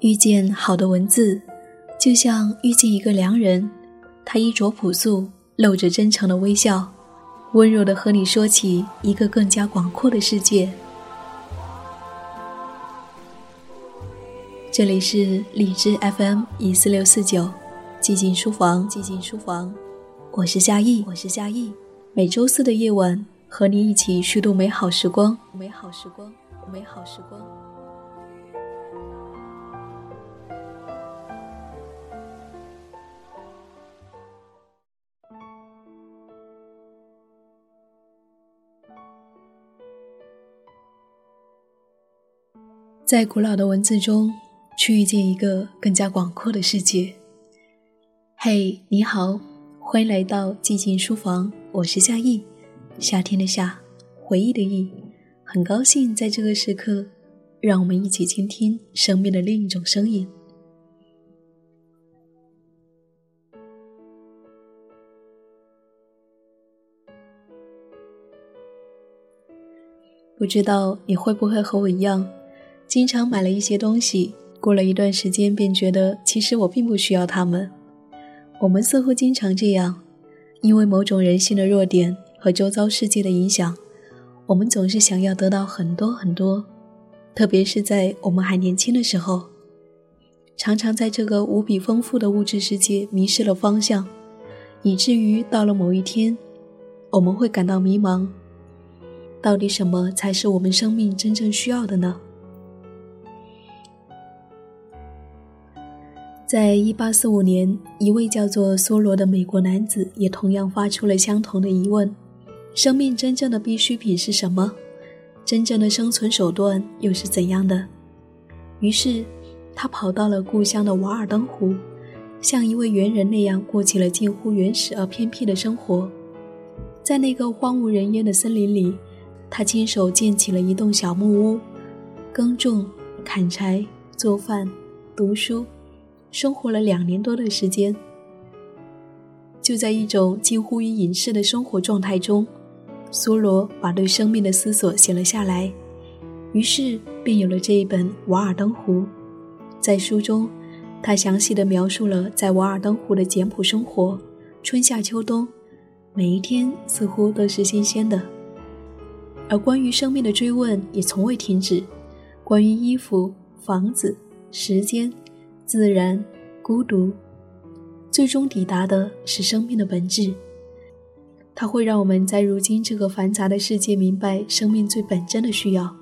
遇见好的文字，就像遇见一个良人。他衣着朴素，露着真诚的微笑，温柔的和你说起一个更加广阔的世界。这里是荔枝 FM 一四六四九，寂静书房，寂静书房，我是夏意，我是夏意。每周四的夜晚，和你一起虚度美好时光，美好时光，美好时光。在古老的文字中，去遇见一个更加广阔的世界。嘿，你好，欢迎来到寂静书房，我是夏意，夏天的夏，回忆的忆，很高兴在这个时刻，让我们一起倾听生命的另一种声音。不知道你会不会和我一样？经常买了一些东西，过了一段时间便觉得其实我并不需要它们。我们似乎经常这样，因为某种人性的弱点和周遭世界的影响，我们总是想要得到很多很多，特别是在我们还年轻的时候，常常在这个无比丰富的物质世界迷失了方向，以至于到了某一天，我们会感到迷茫：到底什么才是我们生命真正需要的呢？在一八四五年，一位叫做梭罗的美国男子也同样发出了相同的疑问：生命真正的必需品是什么？真正的生存手段又是怎样的？于是，他跑到了故乡的瓦尔登湖，像一位猿人那样过起了近乎原始而偏僻的生活。在那个荒无人烟的森林里，他亲手建起了一栋小木屋，耕种、砍柴、做饭、读书。生活了两年多的时间，就在一种近乎于隐士的生活状态中，梭罗把对生命的思索写了下来，于是便有了这一本《瓦尔登湖》。在书中，他详细的描述了在瓦尔登湖的简朴生活，春夏秋冬，每一天似乎都是新鲜的。而关于生命的追问也从未停止，关于衣服、房子、时间。自然，孤独，最终抵达的是生命的本质。它会让我们在如今这个繁杂的世界明白生命最本真的需要。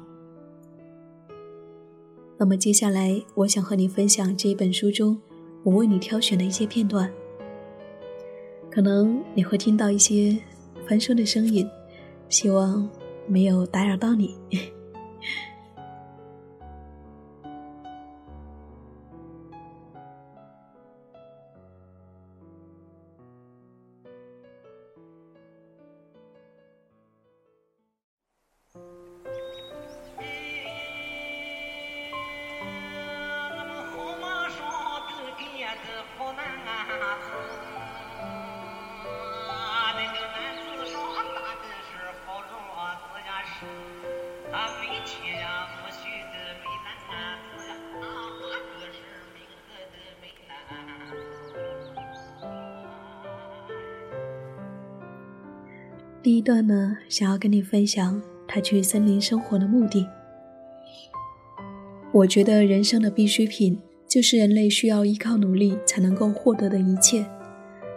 那么接下来，我想和你分享这一本书中我为你挑选的一些片段。可能你会听到一些翻书的声音，希望没有打扰到你。第一段呢，想要跟你分享他去森林生活的目的。我觉得人生的必需品就是人类需要依靠努力才能够获得的一切，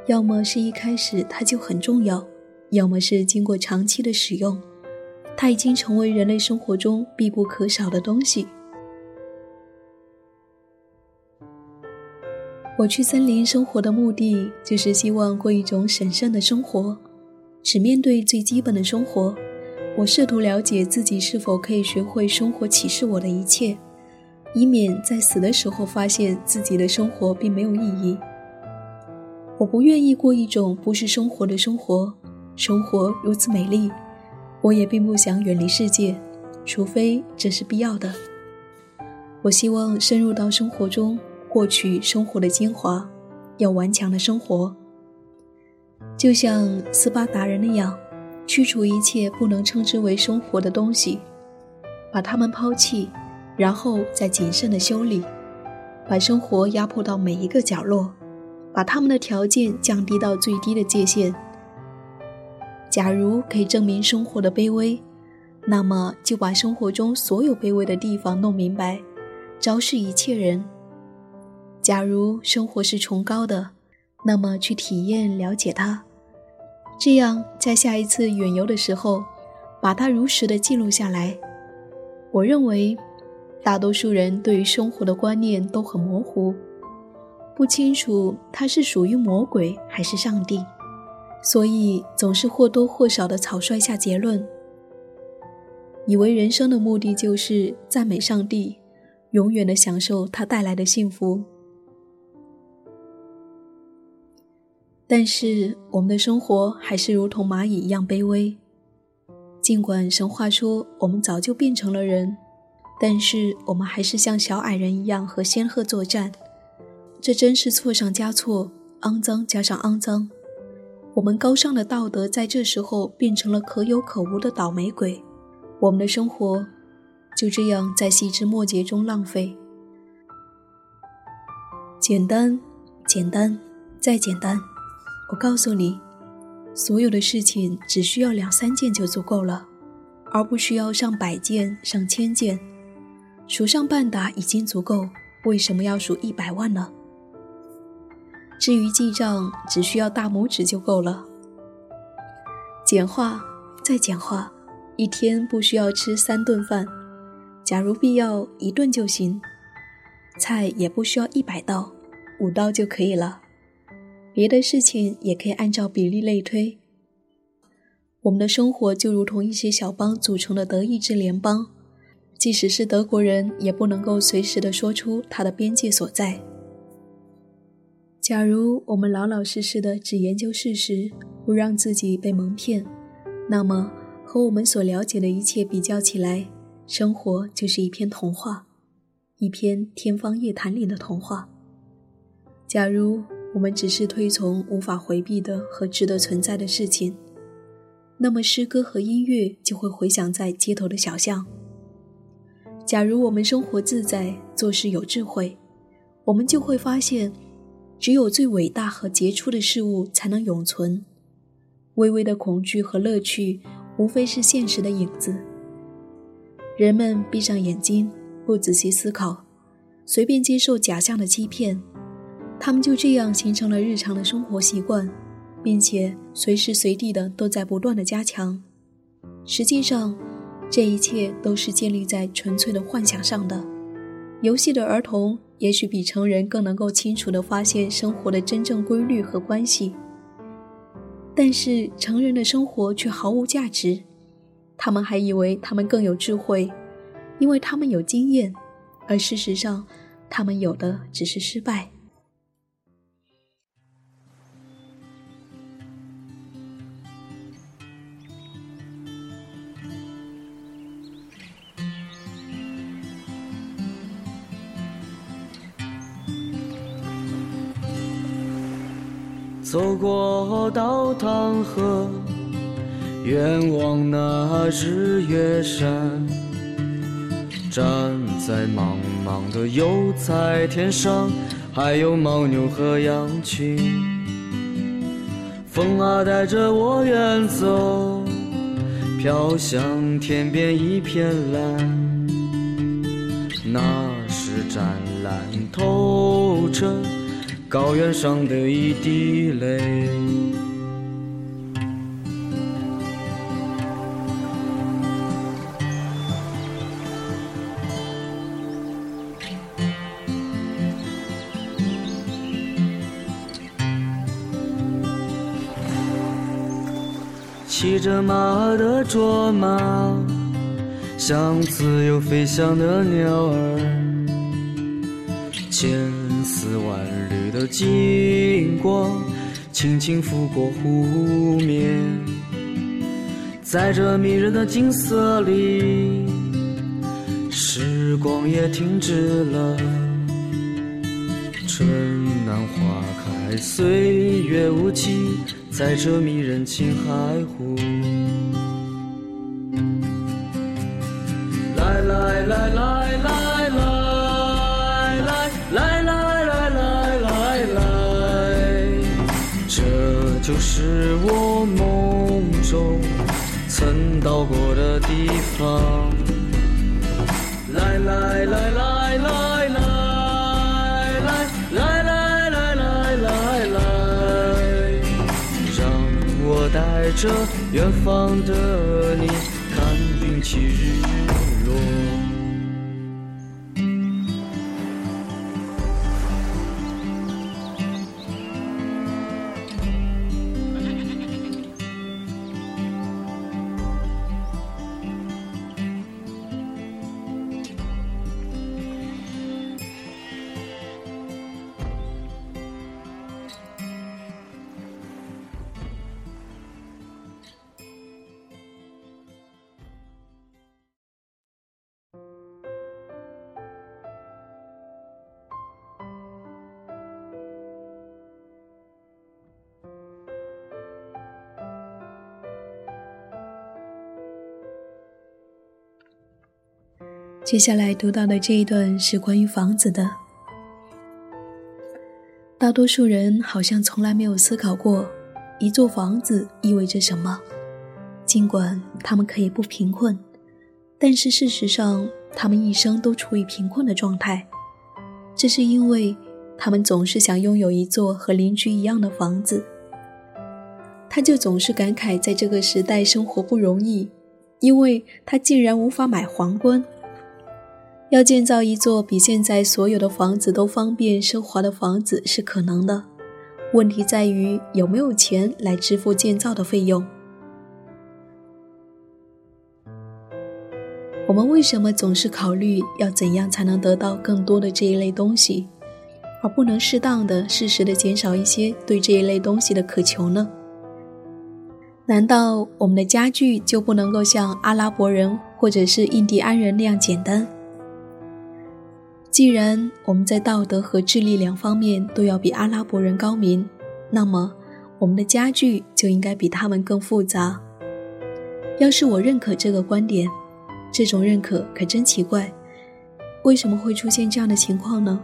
要么是一开始它就很重要，要么是经过长期的使用，它已经成为人类生活中必不可少的东西。我去森林生活的目的就是希望过一种神圣的生活。只面对最基本的生活，我试图了解自己是否可以学会生活启示我的一切，以免在死的时候发现自己的生活并没有意义。我不愿意过一种不是生活的生活，生活如此美丽，我也并不想远离世界，除非这是必要的。我希望深入到生活中，获取生活的精华，要顽强的生活。就像斯巴达人那样，驱除一切不能称之为生活的东西，把它们抛弃，然后再谨慎的修理。把生活压迫到每一个角落，把他们的条件降低到最低的界限。假如可以证明生活的卑微，那么就把生活中所有卑微的地方弄明白，昭示一切人。假如生活是崇高的，那么去体验了解它，这样在下一次远游的时候，把它如实的记录下来。我认为，大多数人对于生活的观念都很模糊，不清楚它是属于魔鬼还是上帝，所以总是或多或少的草率下结论，以为人生的目的就是赞美上帝，永远的享受他带来的幸福。但是我们的生活还是如同蚂蚁一样卑微。尽管神话说我们早就变成了人，但是我们还是像小矮人一样和仙鹤作战，这真是错上加错，肮脏加上肮脏。我们高尚的道德在这时候变成了可有可无的倒霉鬼，我们的生活就这样在细枝末节中浪费。简单，简单，再简单。我告诉你。所有的事情只需要两三件就足够了，而不需要上百件、上千件。数上半打已经足够，为什么要数一百万呢？至于记账，只需要大拇指就够了。简化，再简化，一天不需要吃三顿饭，假如必要，一顿就行。菜也不需要一百道，五道就可以了。别的事情也可以按照比例类推。我们的生活就如同一些小邦组成的德意志联邦，即使是德国人，也不能够随时的说出它的边界所在。假如我们老老实实的只研究事实，不让自己被蒙骗，那么和我们所了解的一切比较起来，生活就是一篇童话，一篇天方夜谭里的童话。假如。我们只是推崇无法回避的和值得存在的事情，那么诗歌和音乐就会回响在街头的小巷。假如我们生活自在，做事有智慧，我们就会发现，只有最伟大和杰出的事物才能永存。微微的恐惧和乐趣，无非是现实的影子。人们闭上眼睛，不仔细思考，随便接受假象的欺骗。他们就这样形成了日常的生活习惯，并且随时随地的都在不断的加强。实际上，这一切都是建立在纯粹的幻想上的。游戏的儿童也许比成人更能够清楚地发现生活的真正规律和关系，但是成人的生活却毫无价值。他们还以为他们更有智慧，因为他们有经验，而事实上，他们有的只是失败。走过稻塘河，远望那日月山，站在茫茫的油菜田上，还有牦牛和羊群。风啊带着我远走，飘向天边一片蓝，那是湛蓝透彻。高原上的一滴泪，骑着马的卓玛，像自由飞翔的鸟儿，千丝万的经过，轻轻拂过湖面，在这迷人的景色里，时光也停止了，春暖花开，岁月无期，在这迷人青海湖。来来来来。就是我梦中曾到过的地方。来来来来来来来来来来来来，让我带着远方的你看云起日落。接下来读到的这一段是关于房子的。大多数人好像从来没有思考过，一座房子意味着什么。尽管他们可以不贫困，但是事实上，他们一生都处于贫困的状态。这是因为他们总是想拥有一座和邻居一样的房子。他就总是感慨，在这个时代生活不容易，因为他竟然无法买皇冠。要建造一座比现在所有的房子都方便奢华的房子是可能的，问题在于有没有钱来支付建造的费用。我们为什么总是考虑要怎样才能得到更多的这一类东西，而不能适当的、适时的减少一些对这一类东西的渴求呢？难道我们的家具就不能够像阿拉伯人或者是印第安人那样简单？既然我们在道德和智力两方面都要比阿拉伯人高明，那么我们的家具就应该比他们更复杂。要是我认可这个观点，这种认可可真奇怪，为什么会出现这样的情况呢？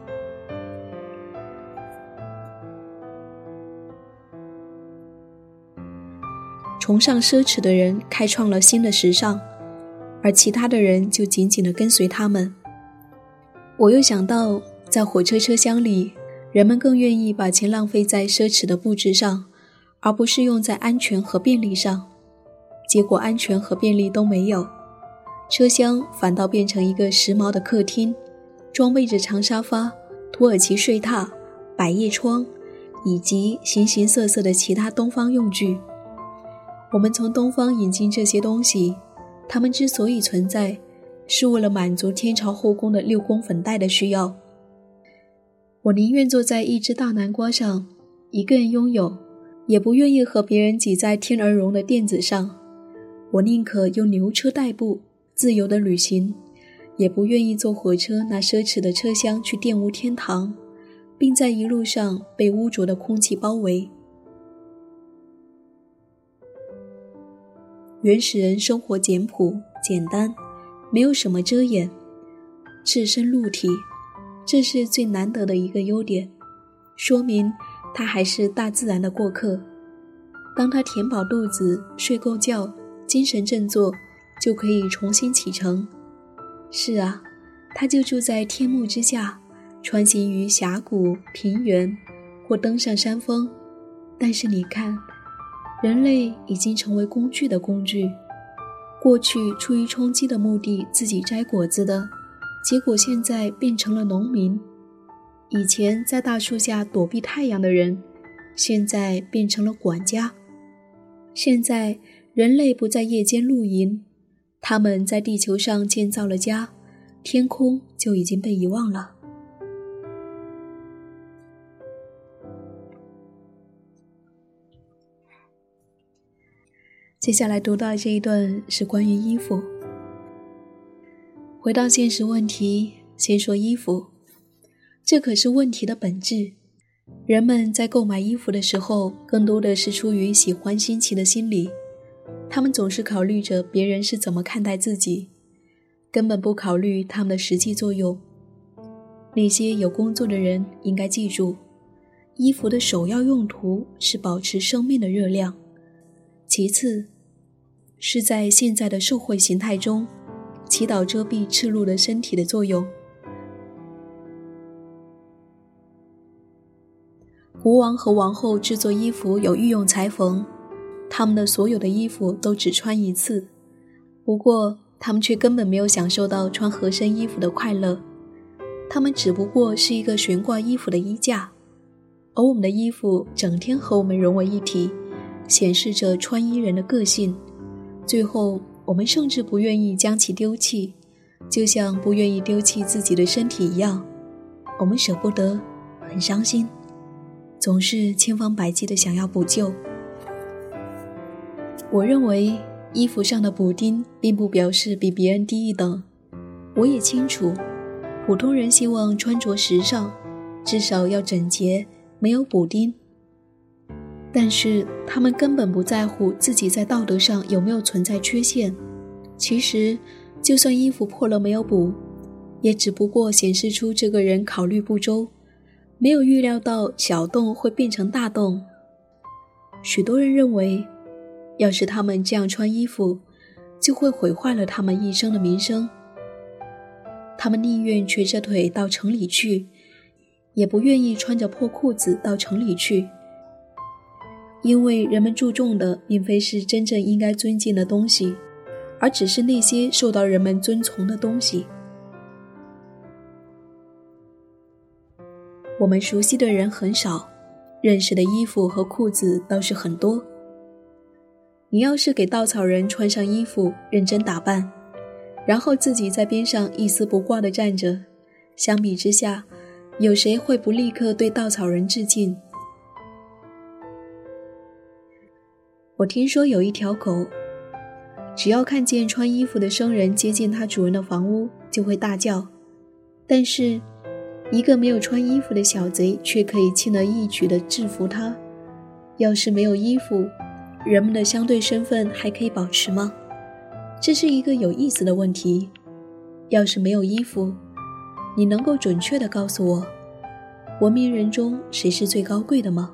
崇尚奢侈的人开创了新的时尚，而其他的人就紧紧的跟随他们。我又想到，在火车车厢里，人们更愿意把钱浪费在奢侈的布置上，而不是用在安全和便利上。结果，安全和便利都没有，车厢反倒变成一个时髦的客厅，装备着长沙发、土耳其睡榻、百叶窗，以及形形色色的其他东方用具。我们从东方引进这些东西，它们之所以存在。是为了满足天朝后宫的六宫粉黛的需要。我宁愿坐在一只大南瓜上，一个人拥有，也不愿意和别人挤在天鹅绒的垫子上。我宁可用牛车代步，自由的旅行，也不愿意坐火车那奢侈的车厢去玷污天堂，并在一路上被污浊的空气包围。原始人生活简朴简单。没有什么遮掩，赤身露体，这是最难得的一个优点，说明他还是大自然的过客。当他填饱肚子、睡够觉、精神振作，就可以重新启程。是啊，他就住在天幕之下，穿行于峡谷、平原，或登上山峰。但是你看，人类已经成为工具的工具。过去出于充饥的目的自己摘果子的，结果现在变成了农民；以前在大树下躲避太阳的人，现在变成了管家；现在人类不在夜间露营，他们在地球上建造了家，天空就已经被遗忘了。接下来读到这一段是关于衣服。回到现实问题，先说衣服，这可是问题的本质。人们在购买衣服的时候，更多的是出于喜欢新奇的心理，他们总是考虑着别人是怎么看待自己，根本不考虑他们的实际作用。那些有工作的人应该记住，衣服的首要用途是保持生命的热量，其次是在现在的社会形态中，祈祷遮蔽赤露的身体的作用。国王和王后制作衣服有御用裁缝，他们的所有的衣服都只穿一次。不过，他们却根本没有享受到穿合身衣服的快乐。他们只不过是一个悬挂衣服的衣架，而我们的衣服整天和我们融为一体，显示着穿衣人的个性。最后，我们甚至不愿意将其丢弃，就像不愿意丢弃自己的身体一样。我们舍不得，很伤心。总是千方百计的想要补救。我认为衣服上的补丁并不表示比别人低一等。我也清楚，普通人希望穿着时尚，至少要整洁，没有补丁。但是他们根本不在乎自己在道德上有没有存在缺陷。其实，就算衣服破了没有补，也只不过显示出这个人考虑不周。没有预料到小洞会变成大洞。许多人认为，要是他们这样穿衣服，就会毁坏了他们一生的名声。他们宁愿瘸着腿到城里去，也不愿意穿着破裤子到城里去，因为人们注重的并非是真正应该尊敬的东西，而只是那些受到人们遵从的东西。我们熟悉的人很少，认识的衣服和裤子倒是很多。你要是给稻草人穿上衣服，认真打扮，然后自己在边上一丝不挂地站着，相比之下，有谁会不立刻对稻草人致敬？我听说有一条狗，只要看见穿衣服的生人接近它主人的房屋，就会大叫，但是。一个没有穿衣服的小贼，却可以轻而易举地制服他。要是没有衣服，人们的相对身份还可以保持吗？这是一个有意思的问题。要是没有衣服，你能够准确地告诉我，文明人中谁是最高贵的吗？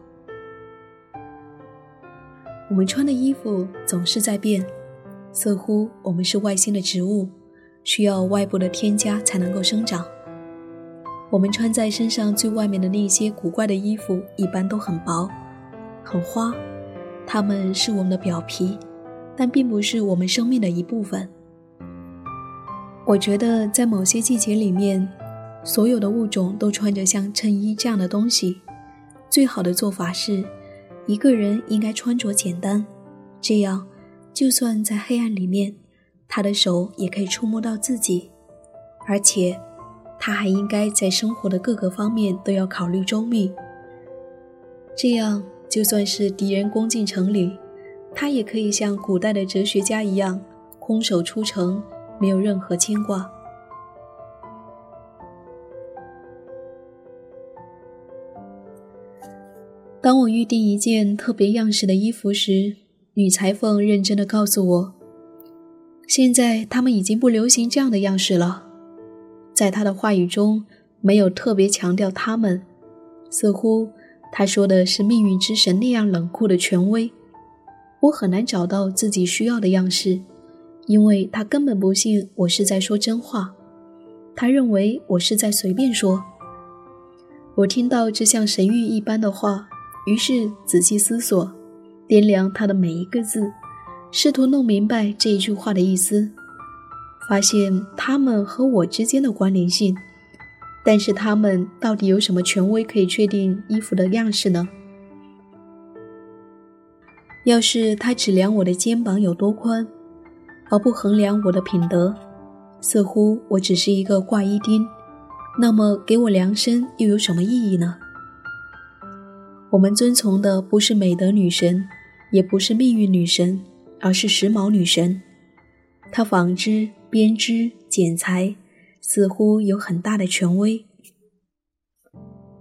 我们穿的衣服总是在变，似乎我们是外星的植物，需要外部的添加才能够生长。我们穿在身上最外面的那些古怪的衣服，一般都很薄、很花，它们是我们的表皮，但并不是我们生命的一部分。我觉得在某些季节里面，所有的物种都穿着像衬衣这样的东西。最好的做法是，一个人应该穿着简单，这样，就算在黑暗里面，他的手也可以触摸到自己，而且。他还应该在生活的各个方面都要考虑周密，这样就算是敌人攻进城里，他也可以像古代的哲学家一样，空手出城，没有任何牵挂。当我预定一件特别样式的衣服时，女裁缝认真的告诉我，现在他们已经不流行这样的样式了。在他的话语中，没有特别强调他们，似乎他说的是命运之神那样冷酷的权威。我很难找到自己需要的样式，因为他根本不信我是在说真话，他认为我是在随便说。我听到这像神谕一般的话，于是仔细思索，掂量他的每一个字，试图弄明白这一句话的意思。发现他们和我之间的关联性，但是他们到底有什么权威可以确定衣服的样式呢？要是他只量我的肩膀有多宽，而不衡量我的品德，似乎我只是一个挂衣钉，那么给我量身又有什么意义呢？我们遵从的不是美德女神，也不是命运女神，而是时髦女神，她纺织。编织剪裁似乎有很大的权威。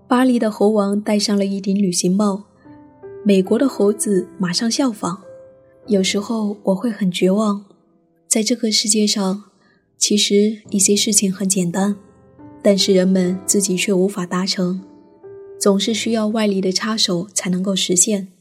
巴黎的猴王戴上了一顶旅行帽，美国的猴子马上效仿。有时候我会很绝望，在这个世界上，其实一些事情很简单，但是人们自己却无法达成。总是需要外力的插手才能够实现。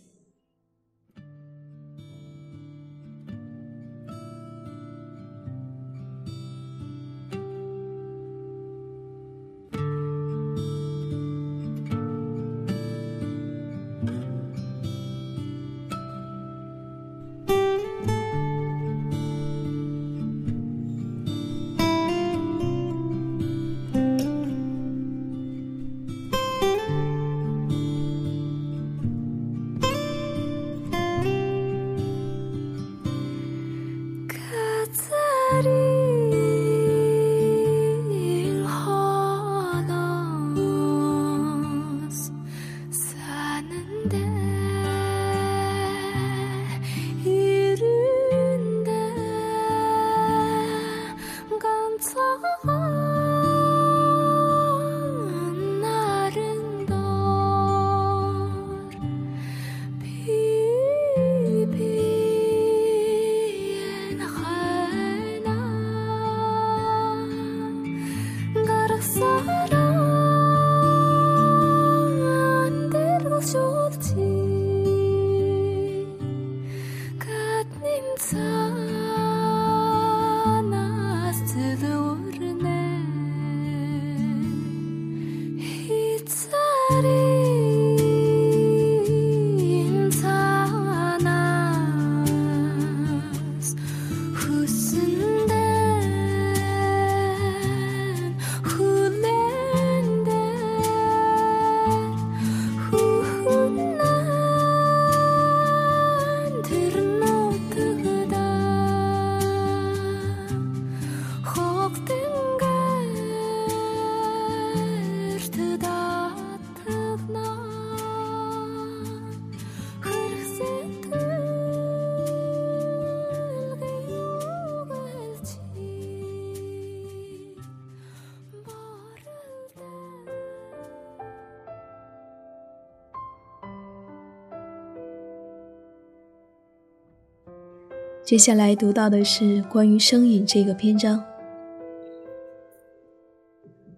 接下来读到的是关于声影这个篇章。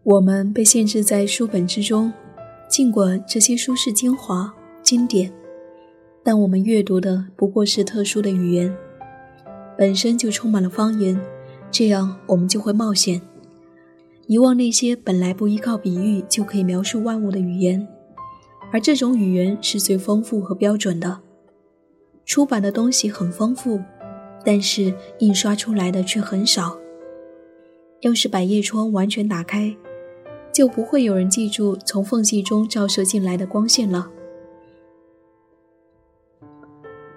我们被限制在书本之中，尽管这些书是精华经典，但我们阅读的不过是特殊的语言，本身就充满了方言，这样我们就会冒险，遗忘那些本来不依靠比喻就可以描述万物的语言，而这种语言是最丰富和标准的。出版的东西很丰富。但是印刷出来的却很少。要是百叶窗完全打开，就不会有人记住从缝隙中照射进来的光线了。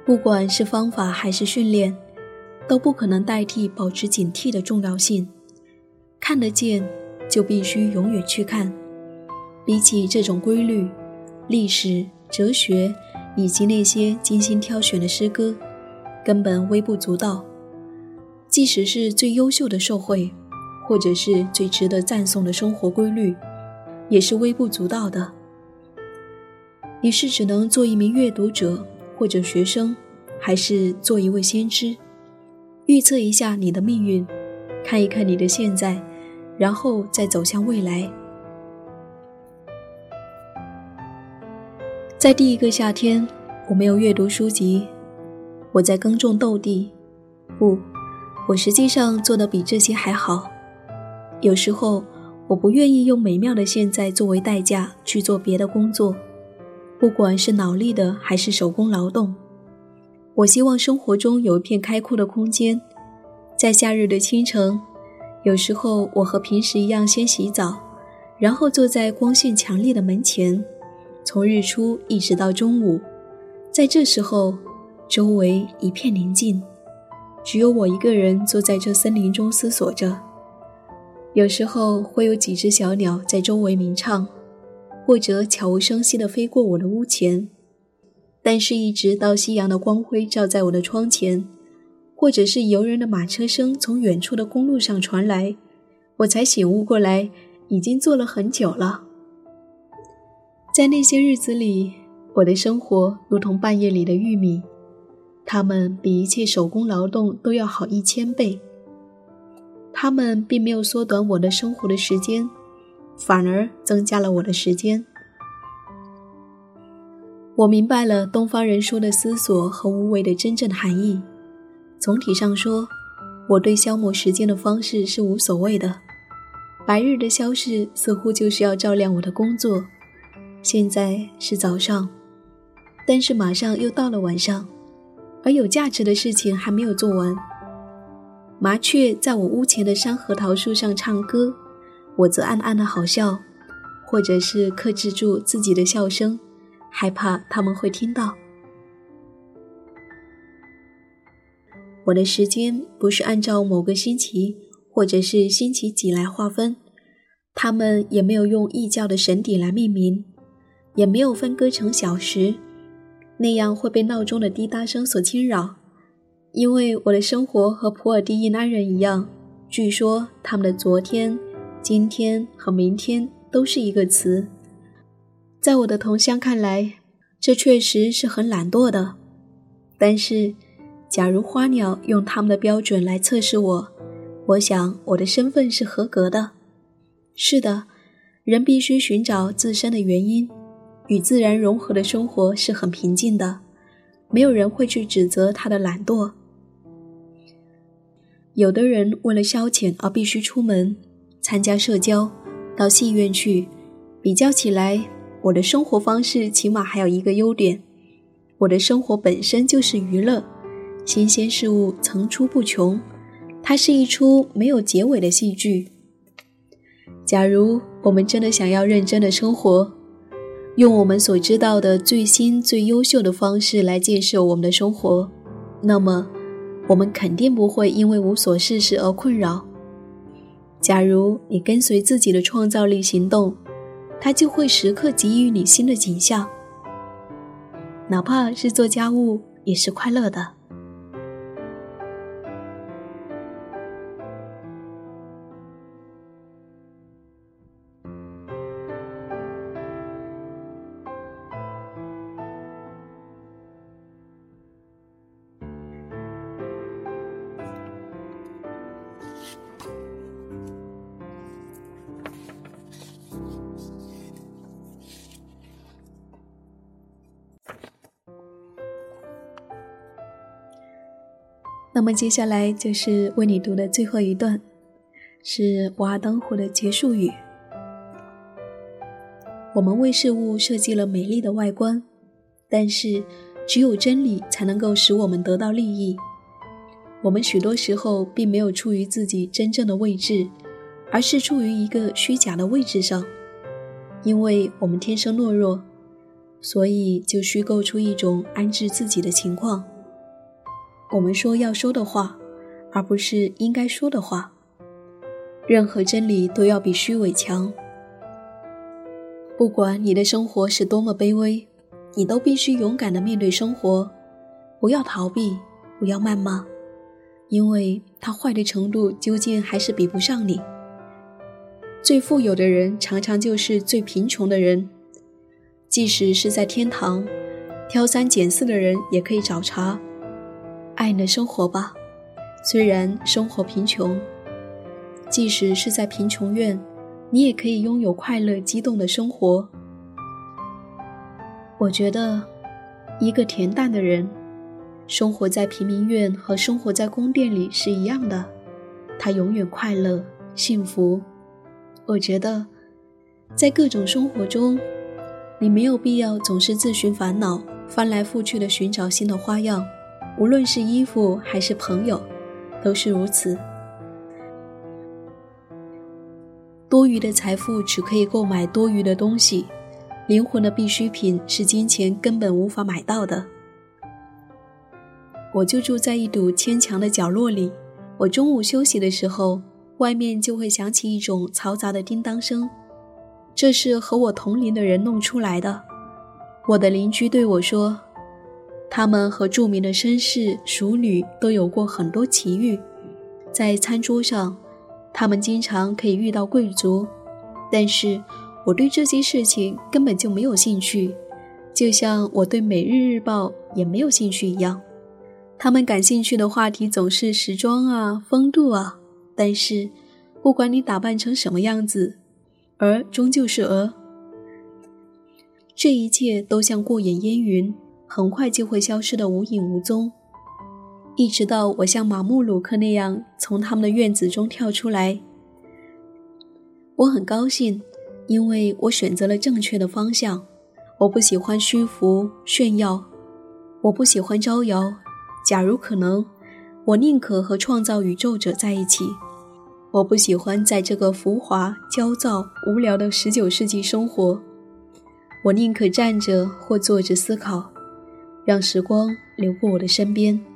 不管是方法还是训练，都不可能代替保持警惕的重要性。看得见，就必须永远去看。比起这种规律，历史、哲学以及那些精心挑选的诗歌。根本微不足道，即使是最优秀的社会，或者是最值得赞颂的生活规律，也是微不足道的。你是只能做一名阅读者或者学生，还是做一位先知，预测一下你的命运，看一看你的现在，然后再走向未来。在第一个夏天，我没有阅读书籍。我在耕种豆地，不，我实际上做的比这些还好。有时候，我不愿意用美妙的现在作为代价去做别的工作，不管是脑力的还是手工劳动。我希望生活中有一片开阔的空间。在夏日的清晨，有时候我和平时一样先洗澡，然后坐在光线强烈的门前，从日出一直到中午。在这时候。周围一片宁静，只有我一个人坐在这森林中思索着。有时候会有几只小鸟在周围鸣唱，或者悄无声息地飞过我的屋前。但是，一直到夕阳的光辉照在我的窗前，或者是游人的马车声从远处的公路上传来，我才醒悟过来，已经坐了很久了。在那些日子里，我的生活如同半夜里的玉米。他们比一切手工劳动都要好一千倍。他们并没有缩短我的生活的时间，反而增加了我的时间。我明白了东方人说的思索和无为的真正含义。总体上说，我对消磨时间的方式是无所谓的。白日的消逝似乎就是要照亮我的工作。现在是早上，但是马上又到了晚上，而有价值的事情还没有做完。麻雀在我屋前的山核桃树上唱歌，我则暗暗的好笑，或者是克制住自己的笑声，害怕他们会听到。我的时间不是按照某个星期或者是星期几来划分，他们也没有用异教的神邸来命名，也没有分割成小时，那样会被闹钟的滴答声所侵扰。因为我的生活和普尔蒂印安人一样，据说他们的昨天、今天和明天都是一个词。在我的同乡看来，这确实是很懒惰的，但是。假如花鸟用他们的标准来测试我，我想我的身份是合格的。是的，人必须寻找自身的原因，与自然融合的生活是很平静的，没有人会去指责他的懒惰。有的人为了消遣而必须出门参加社交，到戏院去。比较起来，我的生活方式起码还有一个优点：我的生活本身就是娱乐。新鲜事物层出不穷，它是一出没有结尾的戏剧。假如我们真的想要认真的生活，用我们所知道的最新最优秀的方式来建设我们的生活，那么我们肯定不会因为无所事事而困扰。假如你跟随自己的创造力行动，它就会时刻给予你新的景象，哪怕是做家务也是快乐的。么接下来就是为你读的最后一段，是瓦登湖的结束语。我们为事物设计了美丽的外观，但是只有真理才能够使我们得到利益。我们许多时候并没有处于自己真正的位置，而是处于一个虚假的位置上。因为我们天生懦弱，所以就虚构出一种安置自己的情况。我们说要说的话，而不是应该说的话。任何真理都要比虚伪强。不管你的生活是多么卑微，你都必须勇敢地面对生活，不要逃避，不要谩骂，因为它坏的程度究竟还是比不上你。最富有的人常常就是最贫穷的人，即使是在天堂，挑三拣四的人也可以找茬。爱你的生活吧，虽然生活贫穷，即使是在贫穷院，你也可以拥有快乐、激动的生活。我觉得，一个恬淡的人，生活在平民院和生活在宫殿里是一样的，他永远快乐、幸福。我觉得，在各种生活中，你没有必要总是自寻烦恼，翻来覆去的寻找新的花样。无论是衣服还是朋友，都是如此。多余的财富只可以购买多余的东西，灵魂的必需品是金钱根本无法买到的。我就住在一堵牵墙的角落里，我中午休息的时候，外面就会响起一种嘈杂的叮当声，这是和我同龄的人弄出来的。我的邻居对我说。他们和著名的绅士、淑女都有过很多奇遇，在餐桌上，他们经常可以遇到贵族，但是我对这些事情根本就没有兴趣，就像我对《每日日报》也没有兴趣一样。他们感兴趣的话题总是时装啊、风度啊，但是不管你打扮成什么样子，鹅终究是鹅。这一切都像过眼烟云，很快就会消失得无影无踪。一直到我像马穆鲁克那样从他们的院子中跳出来，我很高兴，因为我选择了正确的方向。我不喜欢虚浮炫耀，我不喜欢招摇。假如可能，我宁可和创造宇宙者在一起。我不喜欢在这个浮华、焦躁、无聊的十九世纪生活。我宁可站着或坐着思考，让时光流过我的身边。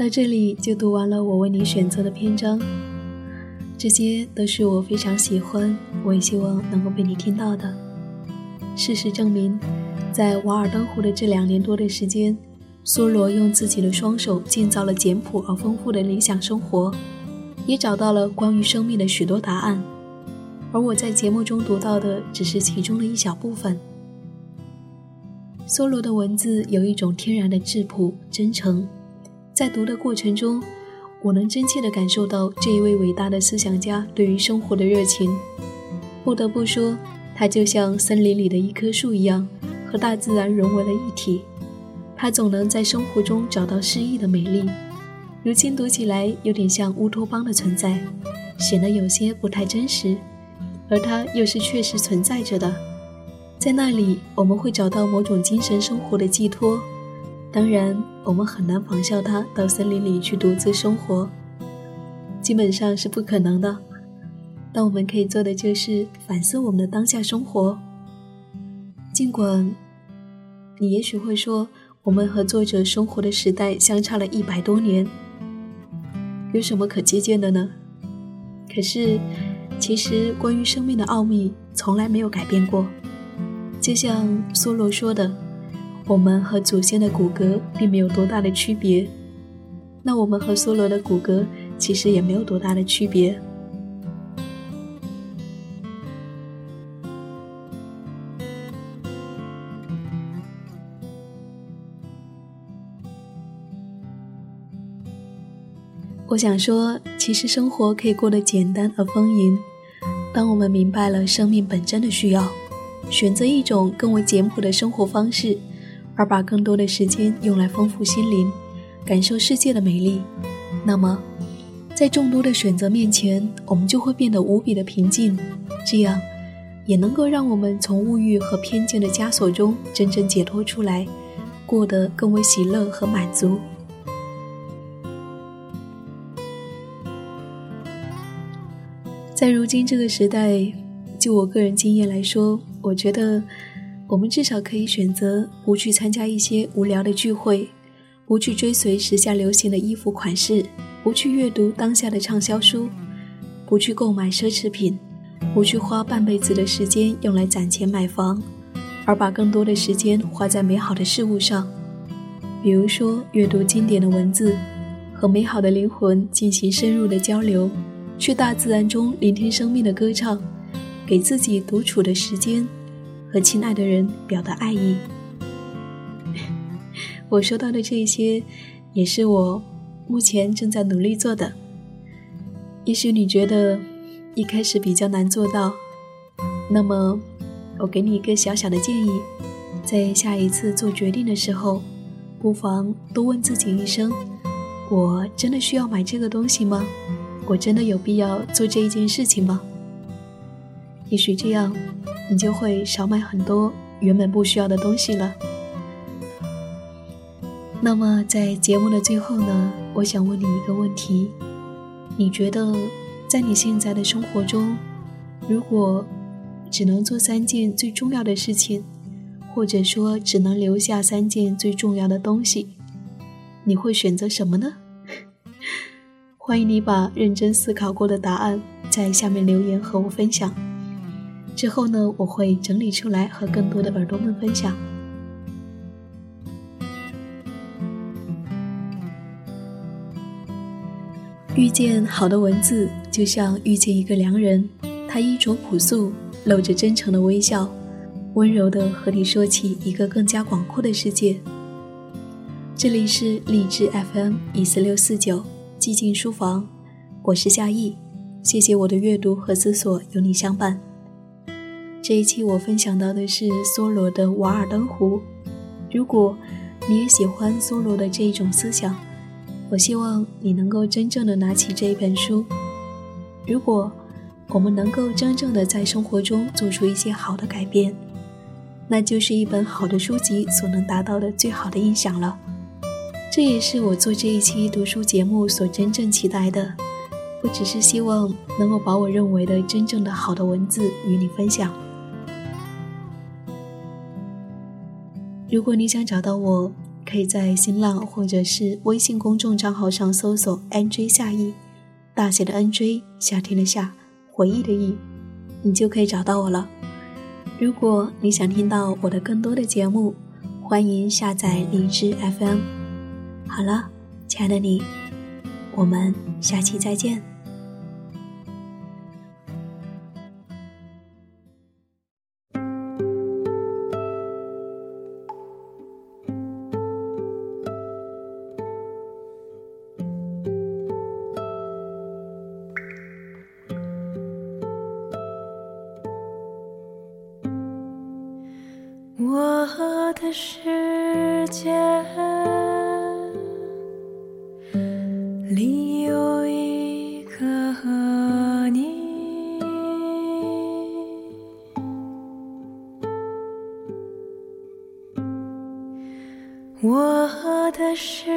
到这里就读完了我为你选择的篇章，这些都是我非常喜欢，我也希望能够被你听到的。事实证明，在瓦尔登湖的这两年多的时间，梭罗用自己的双手建造了简朴而丰富的理想生活，也找到了关于生命的许多答案。而我在节目中读到的只是其中的一小部分。梭罗的文字有一种天然的质朴、真诚。在读的过程中，我能真切地感受到这一位伟大的思想家对于生活的热情。不得不说，他就像森林里的一棵树一样，和大自然融为了一体。他总能在生活中找到诗意的美丽。如今读起来有点像乌托邦的存在，显得有些不太真实，而它又是确实存在着的。在那里，我们会找到某种精神生活的寄托。当然，我们很难仿效他到森林里去独自生活，基本上是不可能的。但我们可以做的就是反思我们的当下生活。尽管你也许会说，我们和作者生活的时代相差了一百多年，有什么可借鉴的呢？可是，其实关于生命的奥秘从来没有改变过。就像梭罗说的。我们和祖先的骨骼并没有多大的区别，那我们和梭罗的骨骼其实也没有多大的区别。我想说，其实生活可以过得简单而丰盈，当我们明白了生命本真的需要，选择一种更为简朴的生活方式。而把更多的时间用来丰富心灵，感受世界的美丽，那么，在众多的选择面前，我们就会变得无比的平静。这样，也能够让我们从物欲和偏见的枷锁中真正解脱出来，过得更为喜乐和满足。在如今这个时代，就我个人经验来说，我觉得。我们至少可以选择不去参加一些无聊的聚会，不去追随时下流行的衣服款式，不去阅读当下的畅销书，不去购买奢侈品，不去花半辈子的时间用来攒钱买房，而把更多的时间花在美好的事物上，比如说阅读经典的文字，和美好的灵魂进行深入的交流，去大自然中聆听生命的歌唱，给自己独处的时间。和亲爱的人表达爱意。我说到的这些，也是我目前正在努力做的。也许你觉得一开始比较难做到，那么我给你一个小小的建议：在下一次做决定的时候，不妨多问自己一声：我真的需要买这个东西吗？我真的有必要做这一件事情吗？也许这样，你就会少买很多原本不需要的东西了。那么，在节目的最后呢，我想问你一个问题：你觉得，在你现在的生活中，如果只能做三件最重要的事情，或者说只能留下三件最重要的东西，你会选择什么呢？欢迎你把认真思考过的答案在下面留言和我分享。之后呢，我会整理出来和更多的耳朵们分享。遇见好的文字，就像遇见一个良人，他衣着朴素，露着真诚的微笑，温柔的和你说起一个更加广阔的世界。这里是励志 FM 一四六四九寂静书房，我是夏意，谢谢我的阅读和思索有你相伴。这一期我分享到的是梭罗的《瓦尔登湖》，如果你也喜欢梭罗的这一种思想。我希望你能够真正的拿起这一本书。如果我们能够真正的在生活中做出一些好的改变，那就是一本好的书籍所能达到的最好的影响了。这也是我做这一期读书节目所真正期待的。我只是希望能够把我认为的真正的好的文字与你分享。如果你想找到我，可以在新浪或者是微信公众账号上搜索 “nj 夏意”，大写的 “nj”，夏天的夏，回忆的忆，你就可以找到我了。如果你想听到我的更多的节目，欢迎下载荔枝 FM。好了，亲爱的你，我们下期再见。里有一个你，我的诗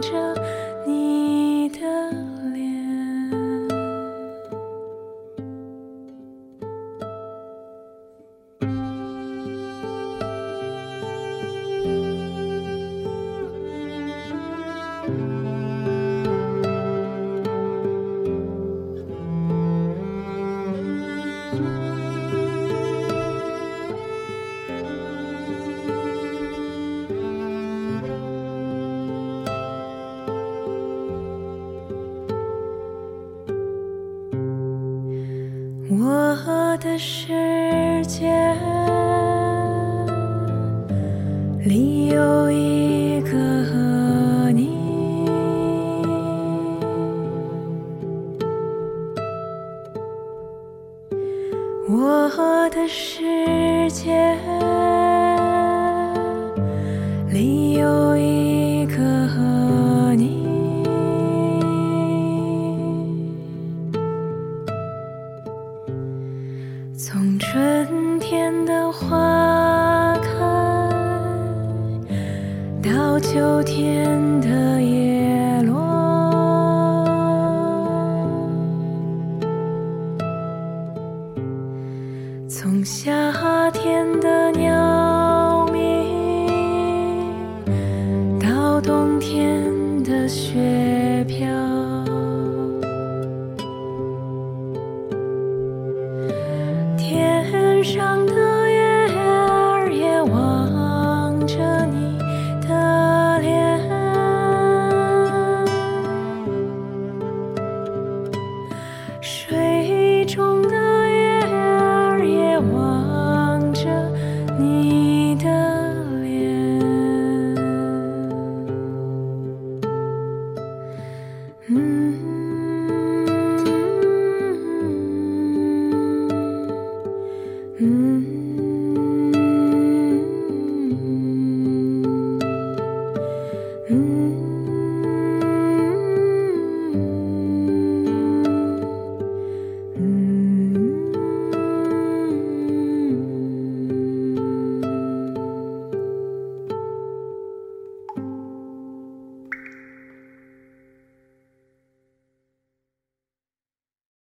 望